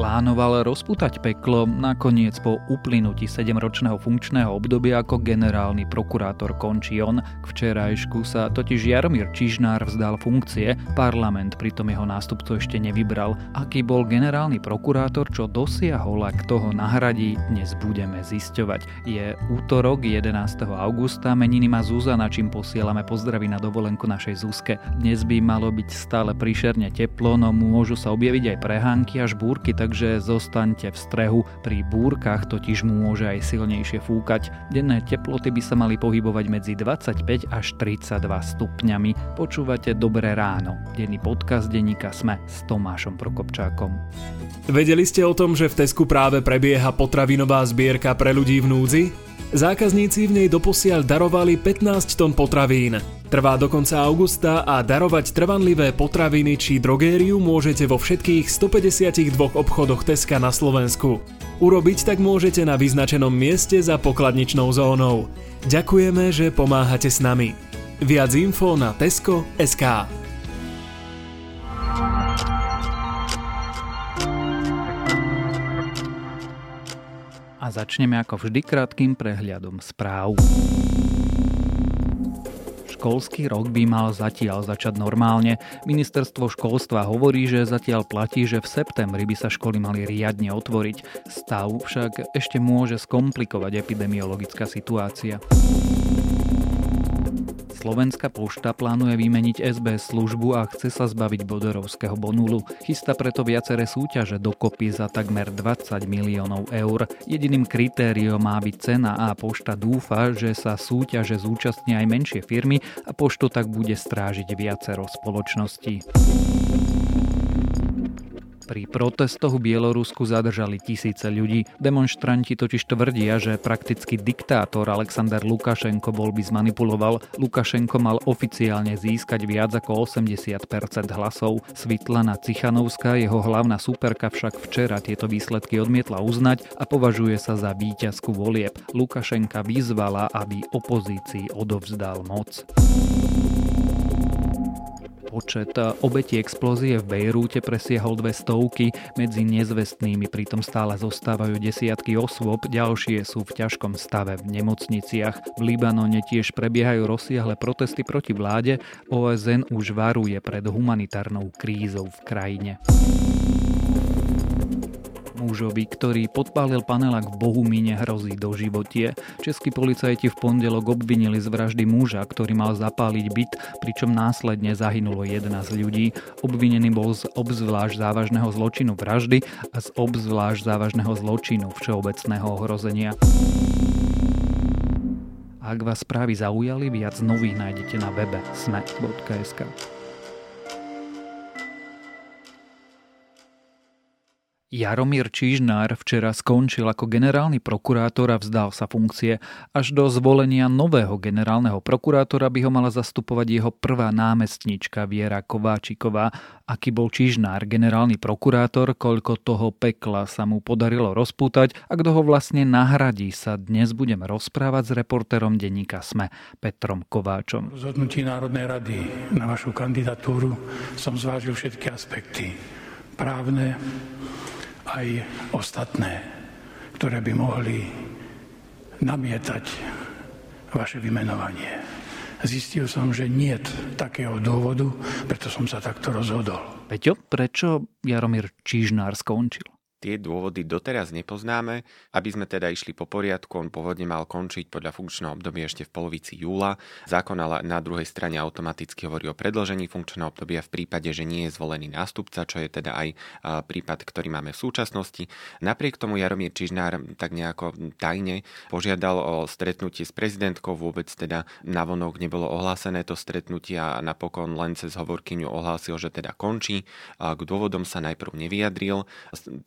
Plánoval rozputať peklo nakoniec po uplynutí 7-ročného funkčného obdobia ako generálny prokurátor končí on. K včerajšku sa totiž Jaromír Čižnár vzdal funkcie, parlament pritom jeho nástupcu ešte nevybral. Aký bol generálny prokurátor, čo dosiahol a kto ho nahradí, dnes budeme zisťovať. Je útorok 11. augusta, meniny má Zuzana, čím posielame pozdravy na dovolenku našej Zuzke. Dnes by malo byť stále príšerne teplo, no môžu sa objaviť aj prehánky až búrky, tak takže zostaňte v strehu. Pri búrkach totiž môže aj silnejšie fúkať. Denné teploty by sa mali pohybovať medzi 25 až 32 stupňami. Počúvate Dobré ráno. Denný podcast denníka Sme s Tomášom Prokopčákom. Vedeli ste o tom, že v Tesku práve prebieha potravinová zbierka pre ľudí v núdzi? Zákazníci v nej doposiaľ darovali 15 tón potravín. Trvá do konca augusta a darovať trvanlivé potraviny či drogériu môžete vo všetkých 152 obchodoch Teska na Slovensku. Urobiť tak môžete na vyznačenom mieste za pokladničnou zónou. Ďakujeme, že pomáhate s nami. Viac info na Začneme ako vždy krátkým prehľadom správ. Školský rok by mal zatiaľ začať normálne. Ministerstvo školstva hovorí, že zatiaľ platí, že v septembri by sa školy mali riadne otvoriť. Stav však ešte môže skomplikovať epidemiologická situácia. Slovenská pošta plánuje vymeniť SBS službu a chce sa zbaviť bodorovského bonulu. Chystá preto viaceré súťaže dokopy za takmer 20 miliónov eur. Jediným kritériom má byť cena a pošta dúfa, že sa súťaže zúčastnia aj menšie firmy a poštu tak bude strážiť viacero spoločností. Pri protestoch v Bielorusku zadržali tisíce ľudí. Demonstranti totiž tvrdia, že prakticky diktátor Alexander Lukašenko bol by zmanipuloval. Lukašenko mal oficiálne získať viac ako 80% hlasov. Svitlana Cichanovská, jeho hlavná superka, však včera tieto výsledky odmietla uznať a považuje sa za víťazku volieb. Lukašenka vyzvala, aby opozícii odovzdal moc. Počet obetí explózie v Bejrúte presiahol dve stovky, medzi nezvestnými pritom stále zostávajú desiatky osôb, ďalšie sú v ťažkom stave v nemocniciach. V Libanone tiež prebiehajú rozsiahle protesty proti vláde, OSN už varuje pred humanitárnou krízou v krajine mužovi, ktorý podpálil panelák v Bohumíne hrozí do životie. Českí policajti v pondelok obvinili z vraždy muža, ktorý mal zapáliť byt, pričom následne zahynulo 11 ľudí. Obvinený bol z obzvlášť závažného zločinu vraždy a z obzvlášť závažného zločinu všeobecného ohrozenia. Ak vás správy zaujali, viac nových nájdete na webe sme.sk. Jaromír Čižnár včera skončil ako generálny prokurátor a vzdal sa funkcie. Až do zvolenia nového generálneho prokurátora by ho mala zastupovať jeho prvá námestnička Viera Kováčiková. Aký bol Čižnár generálny prokurátor, koľko toho pekla sa mu podarilo rozpútať a kto ho vlastne nahradí sa dnes budem rozprávať s reportérom denníka SME Petrom Kováčom. Rozhodnutí Národnej rady na vašu kandidatúru som zvážil všetky aspekty právne, aj ostatné, ktoré by mohli namietať vaše vymenovanie. Zistil som, že nie takého dôvodu, preto som sa takto rozhodol. Peťo, prečo Jaromír Čížnár skončil? Tie dôvody doteraz nepoznáme. Aby sme teda išli po poriadku, on pôvodne mal končiť podľa funkčného obdobia ešte v polovici júla. Zákon ale na druhej strane automaticky hovorí o predložení funkčného obdobia v prípade, že nie je zvolený nástupca, čo je teda aj prípad, ktorý máme v súčasnosti. Napriek tomu Jaromír Čižnár tak nejako tajne požiadal o stretnutie s prezidentkou, vôbec teda navonok nebolo ohlásené to stretnutie a napokon len cez hovorkyňu ohlásil, že teda končí. K dôvodom sa najprv nevyjadril.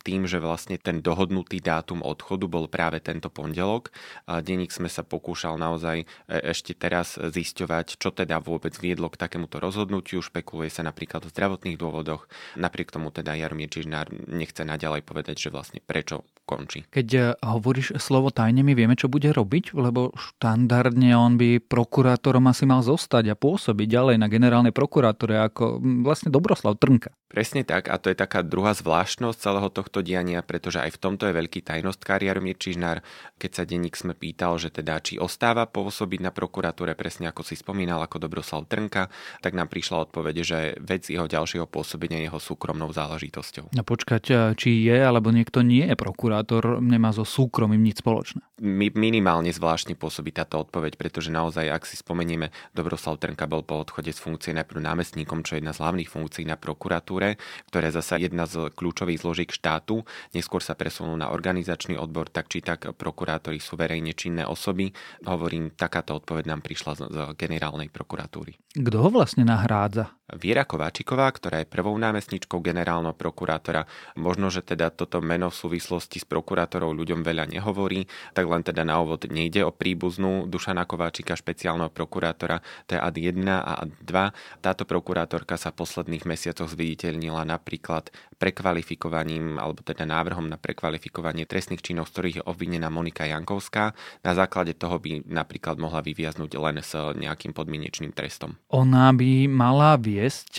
Tým tým, že vlastne ten dohodnutý dátum odchodu bol práve tento pondelok. Denník sme sa pokúšal naozaj e, ešte teraz zisťovať, čo teda vôbec viedlo k takémuto rozhodnutiu. Špekuluje sa napríklad o zdravotných dôvodoch. Napriek tomu teda Jaromír Čižnár nechce naďalej povedať, že vlastne prečo končí. Keď eh, hovoríš slovo tajne, my vieme, čo bude robiť, lebo štandardne on by prokurátorom asi mal zostať a pôsobiť ďalej na generálnej prokurátore ako vlastne Dobroslav Trnka. Presne tak a to je taká druhá zvláštnosť celého tohto diania, pretože aj v tomto je veľký tajnostkár Jaromír Čižnár. Keď sa denník sme pýtal, že teda či ostáva pôsobiť na prokuratúre, presne ako si spomínal, ako Dobroslav Trnka, tak nám prišla odpoveď, že vec jeho ďalšieho pôsobenia jeho súkromnou záležitosťou. A počkať, eh, či je alebo niekto nie je prokurátor, nemá so súkromím nič spoločné. Mi, minimálne zvláštne pôsobí táto odpoveď, pretože naozaj, ak si spomenieme, Dobroslav Trnka bol po odchode z funkcie najprv námestníkom, čo je jedna z hlavných funkcií na prokuratúre ktorá je zasa jedna z kľúčových zložiek štátu. Neskôr sa presunú na organizačný odbor, tak či tak prokurátori sú verejne činné osoby. Hovorím, takáto odpoveď nám prišla z, z generálnej prokuratúry. Kto ho vlastne nahrádza? Viera Kováčiková, ktorá je prvou námestničkou generálneho prokurátora. Možno, že teda toto meno v súvislosti s prokurátorou ľuďom veľa nehovorí, tak len teda na úvod nejde o príbuznú Dušana Kováčika, špeciálneho prokurátora, to je AD 1 a AD 2. Táto prokurátorka sa v posledných mesiacoch zviditeľnila napríklad prekvalifikovaním, alebo teda návrhom na prekvalifikovanie trestných činov, z ktorých je obvinená Monika Jankovská. Na základe toho by napríklad mohla vyviaznuť len s nejakým podmienečným trestom. Ona by mala viesť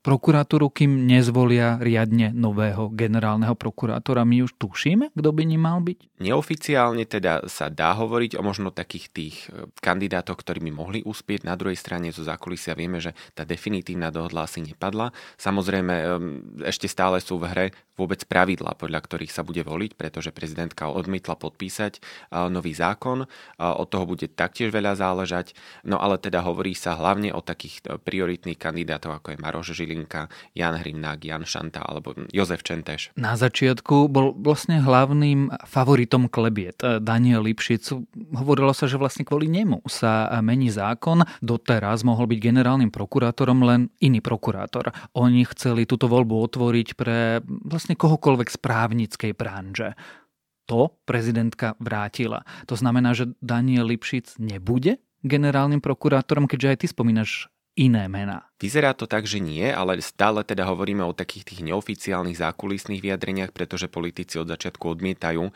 prokuratúru, kým nezvolia riadne nového generálneho prokurátora. My už tušíme, kto by ním mal byť? Neoficiálne teda sa dá hovoriť o možno takých tých e, kandidátoch, ktorí by mohli uspieť. Na druhej strane zo zákulisia vieme, že tá definitívna dohodla asi nepadla. Samozrejme, e, ešte stále sú v hre vôbec pravidlá, podľa ktorých sa bude voliť, pretože prezidentka odmietla podpísať e, nový zákon. Od toho bude taktiež veľa záležať. No ale teda hovorí sa hlavne o takých prioritných kandidátoch, ako je Maroš Žil Žilinka, Jan Hrimnák, Jan Šanta alebo Jozef Čenteš. Na začiatku bol vlastne hlavným favoritom klebiet eh, Daniel Lipšic. Hovorilo sa, že vlastne kvôli nemu sa mení zákon. Doteraz mohol byť generálnym prokurátorom len iný prokurátor. Oni chceli túto voľbu otvoriť pre vlastne kohokoľvek z právnickej branže to prezidentka vrátila. To znamená, že Daniel Lipšic nebude generálnym prokurátorom, keďže aj ty spomínaš iné mená. Vyzerá to tak, že nie, ale stále teda hovoríme o takých tých neoficiálnych zákulisných vyjadreniach, pretože politici od začiatku odmietajú,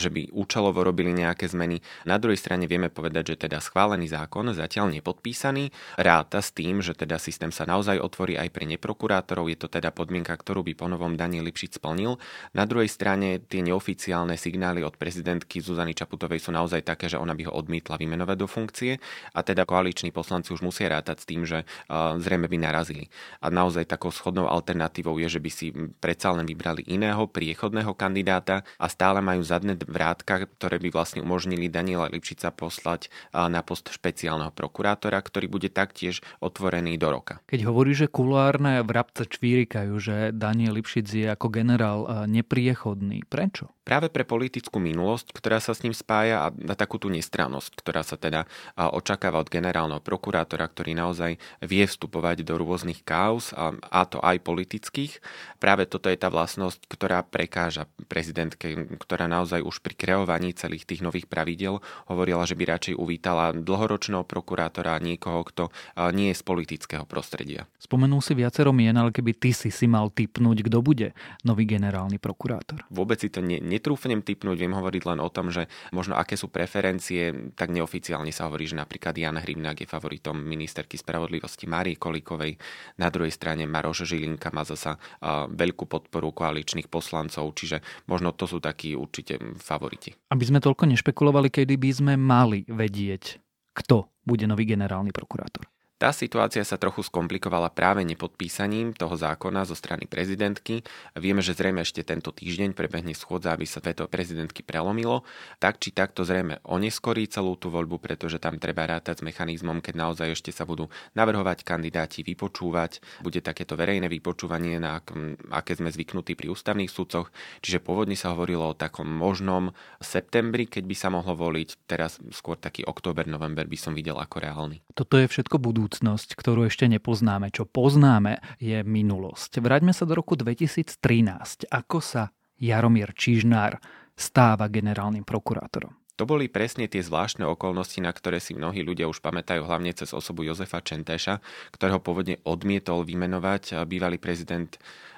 že by účelovo robili nejaké zmeny. Na druhej strane vieme povedať, že teda schválený zákon zatiaľ nepodpísaný, ráta s tým, že teda systém sa naozaj otvorí aj pre neprokurátorov, je to teda podmienka, ktorú by ponovom Daniel Lipšic splnil. Na druhej strane tie neoficiálne signály od prezidentky Zuzany Čaputovej sú naozaj také, že ona by ho odmietla vymenovať do funkcie a teda koaliční poslanci už musia rátať s tým, že zrejme by narazili. A naozaj takou schodnou alternatívou je, že by si predsa len vybrali iného priechodného kandidáta a stále majú zadné vrátka, ktoré by vlastne umožnili Daniela Lipšica poslať na post špeciálneho prokurátora, ktorý bude taktiež otvorený do roka. Keď hovorí, že kulárne vrabce čvírikajú, že Daniel Lipšic je ako generál nepriechodný, prečo? Práve pre politickú minulosť, ktorá sa s ním spája a na takú tú nestrannosť, ktorá sa teda očakáva od generálneho prokurátora, ktorý naozaj vie vstupovať do rôznych kauz, a, a to aj politických. Práve toto je tá vlastnosť, ktorá prekáža prezidentke, ktorá naozaj už pri kreovaní celých tých nových pravidel hovorila, že by radšej uvítala dlhoročného prokurátora niekoho, kto nie je z politického prostredia. Spomenul si viacero mien, ale keby ty si si mal typnúť, kto bude nový generálny prokurátor. Vôbec si to ne, netrúfnem typnúť, viem hovoriť len o tom, že možno aké sú preferencie, tak neoficiálne sa hovorí, že napríklad Jan Hrimnák je favoritom ministerky spravodlivosti Márie Kolíkovej. Na druhej strane Maroš Žilinka má zasa veľkú podporu koaličných poslancov, čiže možno to sú takí určite favoriti. Aby sme toľko nešpekulovali, kedy by sme mali vedieť, kto bude nový generálny prokurátor. Tá situácia sa trochu skomplikovala práve nepodpísaním toho zákona zo strany prezidentky. Vieme, že zrejme ešte tento týždeň prebehne schôdza, aby sa veto prezidentky prelomilo. Tak či takto zrejme oneskorí celú tú voľbu, pretože tam treba rátať s mechanizmom, keď naozaj ešte sa budú navrhovať kandidáti, vypočúvať. Bude takéto verejné vypočúvanie, na aké sme zvyknutí pri ústavných sudcoch. Čiže pôvodne sa hovorilo o takom možnom septembri, keď by sa mohlo voliť. Teraz skôr taký október, november by som videl ako reálny. Toto je všetko budú budúcnosť, ktorú ešte nepoznáme. Čo poznáme, je minulosť. Vráťme sa do roku 2013. Ako sa Jaromír Čižnár stáva generálnym prokurátorom? To boli presne tie zvláštne okolnosti, na ktoré si mnohí ľudia už pamätajú hlavne cez osobu Jozefa Čentéša, ktorého pôvodne odmietol vymenovať bývalý prezident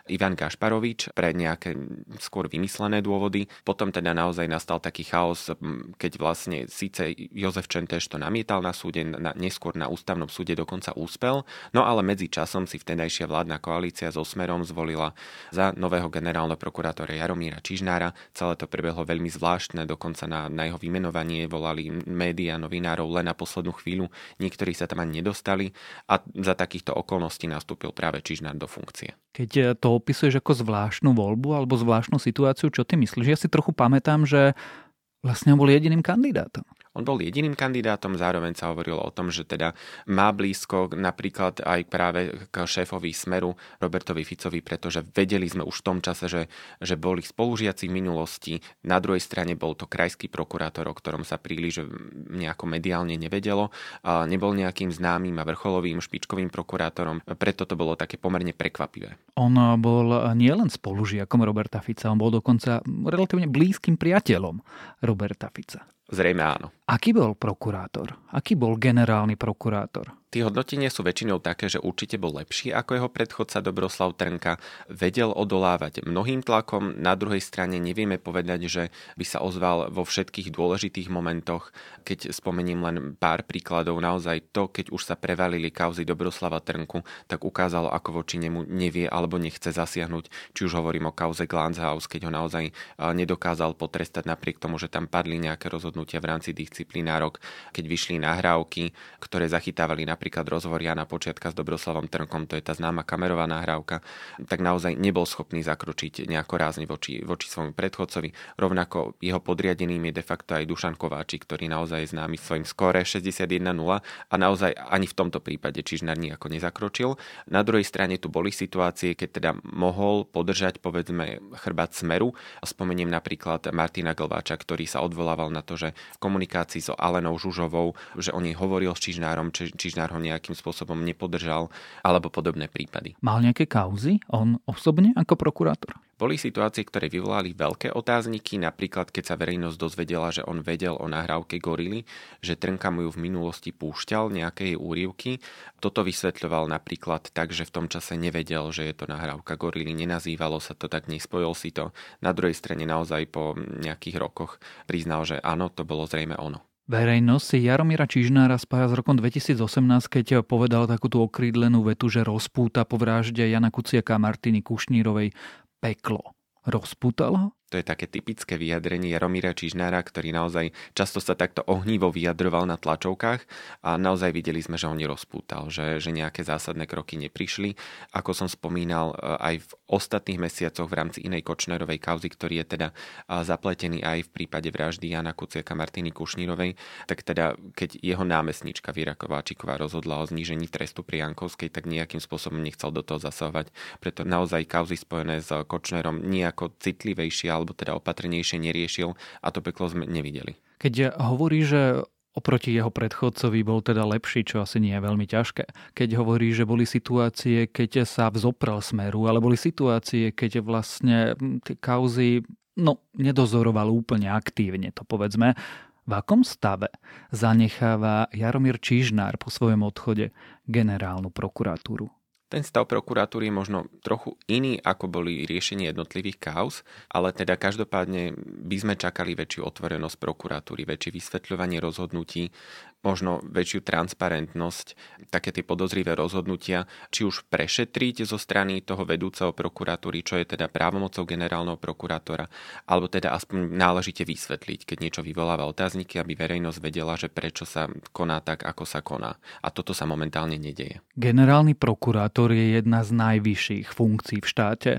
Ivan Gašparovič pre nejaké skôr vymyslené dôvody. Potom teda naozaj nastal taký chaos, keď vlastne síce Jozef Čenteš to namietal na súde, na, neskôr na ústavnom súde dokonca úspel, no ale medzi časom si vtedajšia vládna koalícia so Smerom zvolila za nového generálneho prokurátora Jaromíra Čižnára. Celé to prebehlo veľmi zvláštne, dokonca na, na jeho vymenovanie volali médiá, novinárov len na poslednú chvíľu. Niektorí sa tam ani nedostali a za takýchto okolností nastúpil práve Čižnár do funkcie. Keď to opisuješ ako zvláštnu voľbu alebo zvláštnu situáciu, čo ty myslíš? Ja si trochu pamätám, že vlastne on bol jediným kandidátom. On bol jediným kandidátom, zároveň sa hovorilo o tom, že teda má blízko napríklad aj práve k šéfovi Smeru Robertovi Ficovi, pretože vedeli sme už v tom čase, že, že boli spolužiaci v minulosti. Na druhej strane bol to krajský prokurátor, o ktorom sa príliš nejako mediálne nevedelo. A nebol nejakým známym a vrcholovým špičkovým prokurátorom, preto to bolo také pomerne prekvapivé. On bol nielen spolužiakom Roberta Fica, on bol dokonca relatívne blízkym priateľom Roberta Fica. Zrejme áno. Aký bol prokurátor? Aký bol generálny prokurátor? Tie hodnotenia sú väčšinou také, že určite bol lepší ako jeho predchodca Dobroslav Trnka, vedel odolávať mnohým tlakom, na druhej strane nevieme povedať, že by sa ozval vo všetkých dôležitých momentoch. Keď spomeniem len pár príkladov, naozaj to, keď už sa prevalili kauzy Dobroslava Trnku, tak ukázalo, ako voči nemu nevie alebo nechce zasiahnuť. Či už hovorím o kauze Glanzhaus, keď ho naozaj nedokázal potrestať napriek tomu, že tam padli nejaké rozhodnutia v rámci disciplinárok, keď vyšli nahrávky, ktoré zachytávali na napríklad rozhovor Jana Počiatka s Dobroslavom Trnkom, to je tá známa kamerová nahrávka, tak naozaj nebol schopný zakročiť nejako rázne voči, voči svojmu predchodcovi. Rovnako jeho podriadeným je de facto aj Dušan Kováči, ktorý naozaj je známy svojim skóre 61-0 a naozaj ani v tomto prípade Čižnár nejako nezakročil. Na druhej strane tu boli situácie, keď teda mohol podržať povedzme chrbát smeru. Spomeniem napríklad Martina Glváča, ktorý sa odvolával na to, že v komunikácii so Alenou Žužovou, že o nej hovoril s Čižnárom, či, Čižnár ho nejakým spôsobom nepodržal, alebo podobné prípady. Mal nejaké kauzy on osobne ako prokurátor? Boli situácie, ktoré vyvolali veľké otázniky, napríklad keď sa verejnosť dozvedela, že on vedel o nahrávke Gorily, že Trnka mu ju v minulosti púšťal nejaké jej úrivky. Toto vysvetľoval napríklad tak, že v tom čase nevedel, že je to nahrávka Gorily, nenazývalo sa to tak, nespojil si to. Na druhej strane naozaj po nejakých rokoch priznal, že áno, to bolo zrejme ono. Verejnosť si Jaromíra Čižnára spája z rokom 2018, keď povedal takú tú okrídlenú vetu, že rozpúta po vražde Jana Kuciaka a Martiny Kušnírovej peklo. Rozpútal ho? To je také typické vyjadrenie Jaromíra Čižnára, ktorý naozaj často sa takto ohnivo vyjadroval na tlačovkách a naozaj videli sme, že ho nerozpútal, že, že nejaké zásadné kroky neprišli. Ako som spomínal e, aj v ostatných mesiacoch v rámci inej Kočnerovej kauzy, ktorý je teda zapletený aj v prípade vraždy Jana Kuciaka Martiny Kušnírovej, tak teda keď jeho námestnička Viera Kováčiková rozhodla o znížení trestu pri Jankovskej, tak nejakým spôsobom nechcel do toho zasahovať. Preto naozaj kauzy spojené s Kočnerom nejako citlivejšie alebo teda opatrnejšie neriešil a to peklo sme nevideli. Keď hovorí, že oproti jeho predchodcovi bol teda lepší, čo asi nie je veľmi ťažké. Keď hovorí, že boli situácie, keď sa vzoprel smeru, ale boli situácie, keď vlastne tie kauzy no, nedozoroval úplne aktívne, to povedzme. V akom stave zanecháva Jaromír Čižnár po svojom odchode generálnu prokuratúru? Ten stav prokuratúry je možno trochu iný, ako boli riešenie jednotlivých kauz, ale teda každopádne by sme čakali väčšiu otvorenosť prokuratúry, väčšie vysvetľovanie rozhodnutí, možno väčšiu transparentnosť, také tie podozrivé rozhodnutia, či už prešetriť zo strany toho vedúceho prokuratúry, čo je teda právomocou generálneho prokurátora, alebo teda aspoň náležite vysvetliť, keď niečo vyvoláva otázniky, aby verejnosť vedela, že prečo sa koná tak, ako sa koná. A toto sa momentálne nedeje. Generálny prokurátor je jedna z najvyšších funkcií v štáte.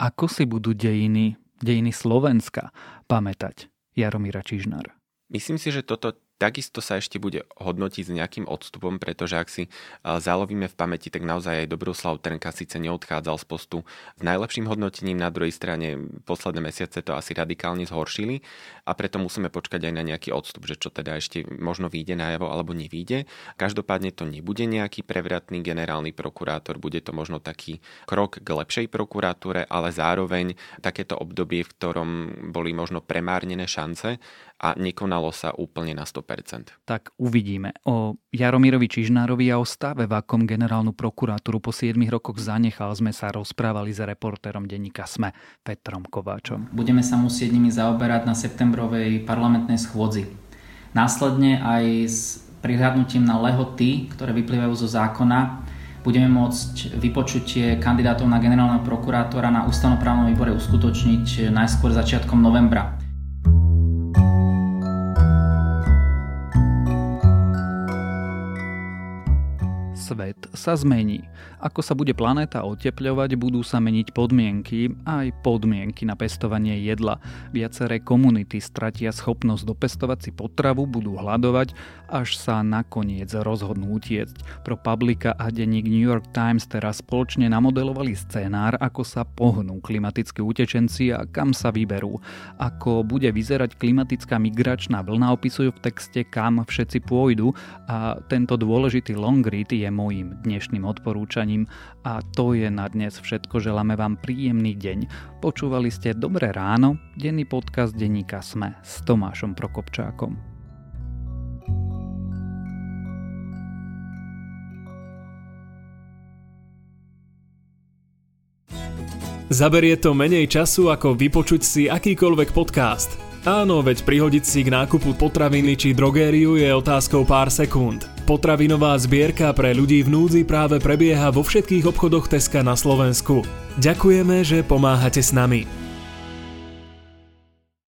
Ako si budú dejiny, dejiny Slovenska pamätať Jaromíra Čižnára? Myslím si, že toto takisto sa ešte bude hodnotiť s nejakým odstupom, pretože ak si zalovíme v pamäti, tak naozaj aj Dobroslav Trnka síce neodchádzal z postu s najlepším hodnotením, na druhej strane posledné mesiace to asi radikálne zhoršili a preto musíme počkať aj na nejaký odstup, že čo teda ešte možno vyjde najavo alebo nevíde. Každopádne to nebude nejaký prevratný generálny prokurátor, bude to možno taký krok k lepšej prokuratúre, ale zároveň takéto obdobie, v ktorom boli možno premárnené šance a nekonalo sa úplne na 100%. 100%. Tak uvidíme. O Jaromirovi Čižnárovi a o stave, v akom generálnu prokuratúru po 7 rokoch zanechal, sme sa rozprávali s reportérom denníka SME Petrom Kováčom. Budeme sa musieť nimi zaoberať na septembrovej parlamentnej schôdzi. Následne aj s prihľadnutím na lehoty, ktoré vyplývajú zo zákona, budeme môcť vypočutie kandidátov na generálneho prokurátora na ústavnoprávnom výbore uskutočniť najskôr začiatkom novembra. Svet sa zmení. Ako sa bude planéta otepľovať, budú sa meniť podmienky, aj podmienky na pestovanie jedla. Viaceré komunity stratia schopnosť dopestovať si potravu, budú hľadovať, až sa nakoniec rozhodnú utiecť. Pro Publika a denník New York Times teraz spoločne namodelovali scenár, ako sa pohnú klimatickí utečenci a kam sa vyberú. Ako bude vyzerať klimatická migračná vlna, opisujú v texte, kam všetci pôjdu a tento dôležitý long read je môjim dnešným odporúčaním a to je na dnes všetko. Želáme vám príjemný deň. Počúvali ste Dobré ráno, denný podcast denníka Sme s Tomášom Prokopčákom. Zaberie to menej času, ako vypočuť si akýkoľvek podcast. Áno, veď prihodiť si k nákupu potraviny či drogériu je otázkou pár sekúnd. Potravinová zbierka pre ľudí v núdzi práve prebieha vo všetkých obchodoch Teska na Slovensku. Ďakujeme, že pomáhate s nami.